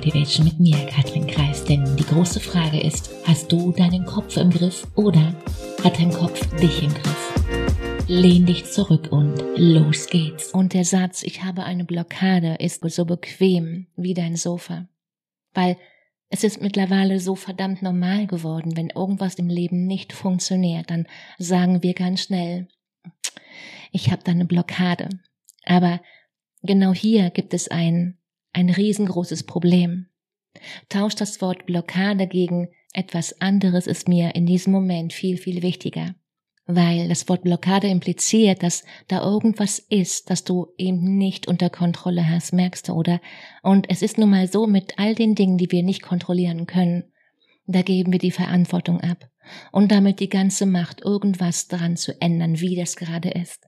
Motivation mit mir, Katrin Kreis. Denn die große Frage ist, hast du deinen Kopf im Griff oder hat dein Kopf dich im Griff? Lehn dich zurück und los geht's. Und der Satz, ich habe eine Blockade, ist so bequem wie dein Sofa. Weil es ist mittlerweile so verdammt normal geworden, wenn irgendwas im Leben nicht funktioniert, dann sagen wir ganz schnell, ich habe da eine Blockade. Aber genau hier gibt es ein ein riesengroßes Problem. Tausch das Wort Blockade gegen etwas anderes ist mir in diesem Moment viel, viel wichtiger. Weil das Wort Blockade impliziert, dass da irgendwas ist, das du eben nicht unter Kontrolle hast, merkst du, oder? Und es ist nun mal so mit all den Dingen, die wir nicht kontrollieren können, da geben wir die Verantwortung ab und damit die ganze Macht, irgendwas daran zu ändern, wie das gerade ist.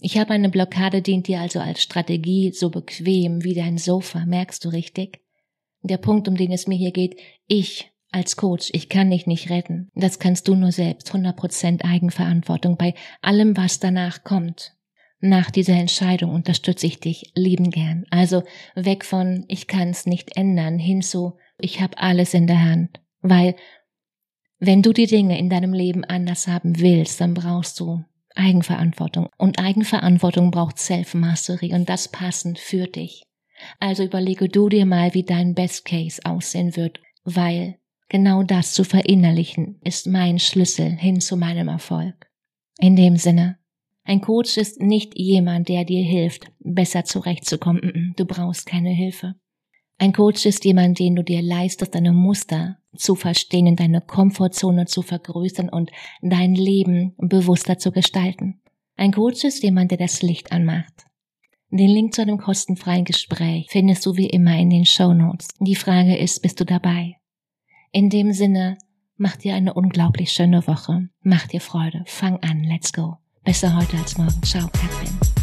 Ich habe eine Blockade, dient dir also als Strategie so bequem wie dein Sofa, merkst du richtig? Der Punkt, um den es mir hier geht, ich als Coach, ich kann dich nicht retten. Das kannst du nur selbst, 100% Eigenverantwortung bei allem, was danach kommt. Nach dieser Entscheidung unterstütze ich dich lieben gern. Also weg von ich kann es nicht ändern hin zu ich habe alles in der Hand. Weil wenn du die Dinge in deinem Leben anders haben willst, dann brauchst du Eigenverantwortung. Und Eigenverantwortung braucht Self-Mastery und das passend für dich. Also überlege du dir mal, wie dein Best Case aussehen wird, weil genau das zu verinnerlichen ist mein Schlüssel hin zu meinem Erfolg. In dem Sinne, ein Coach ist nicht jemand, der dir hilft, besser zurechtzukommen. Du brauchst keine Hilfe. Ein Coach ist jemand, den du dir leistest, deine Muster zu verstehen, deine Komfortzone zu vergrößern und dein Leben bewusster zu gestalten. Ein Coach ist jemand, der das Licht anmacht. Den Link zu einem kostenfreien Gespräch findest du wie immer in den Show Notes. Die Frage ist, bist du dabei? In dem Sinne, mach dir eine unglaublich schöne Woche. Mach dir Freude. Fang an. Let's go. Besser heute als morgen. Ciao, Katrin.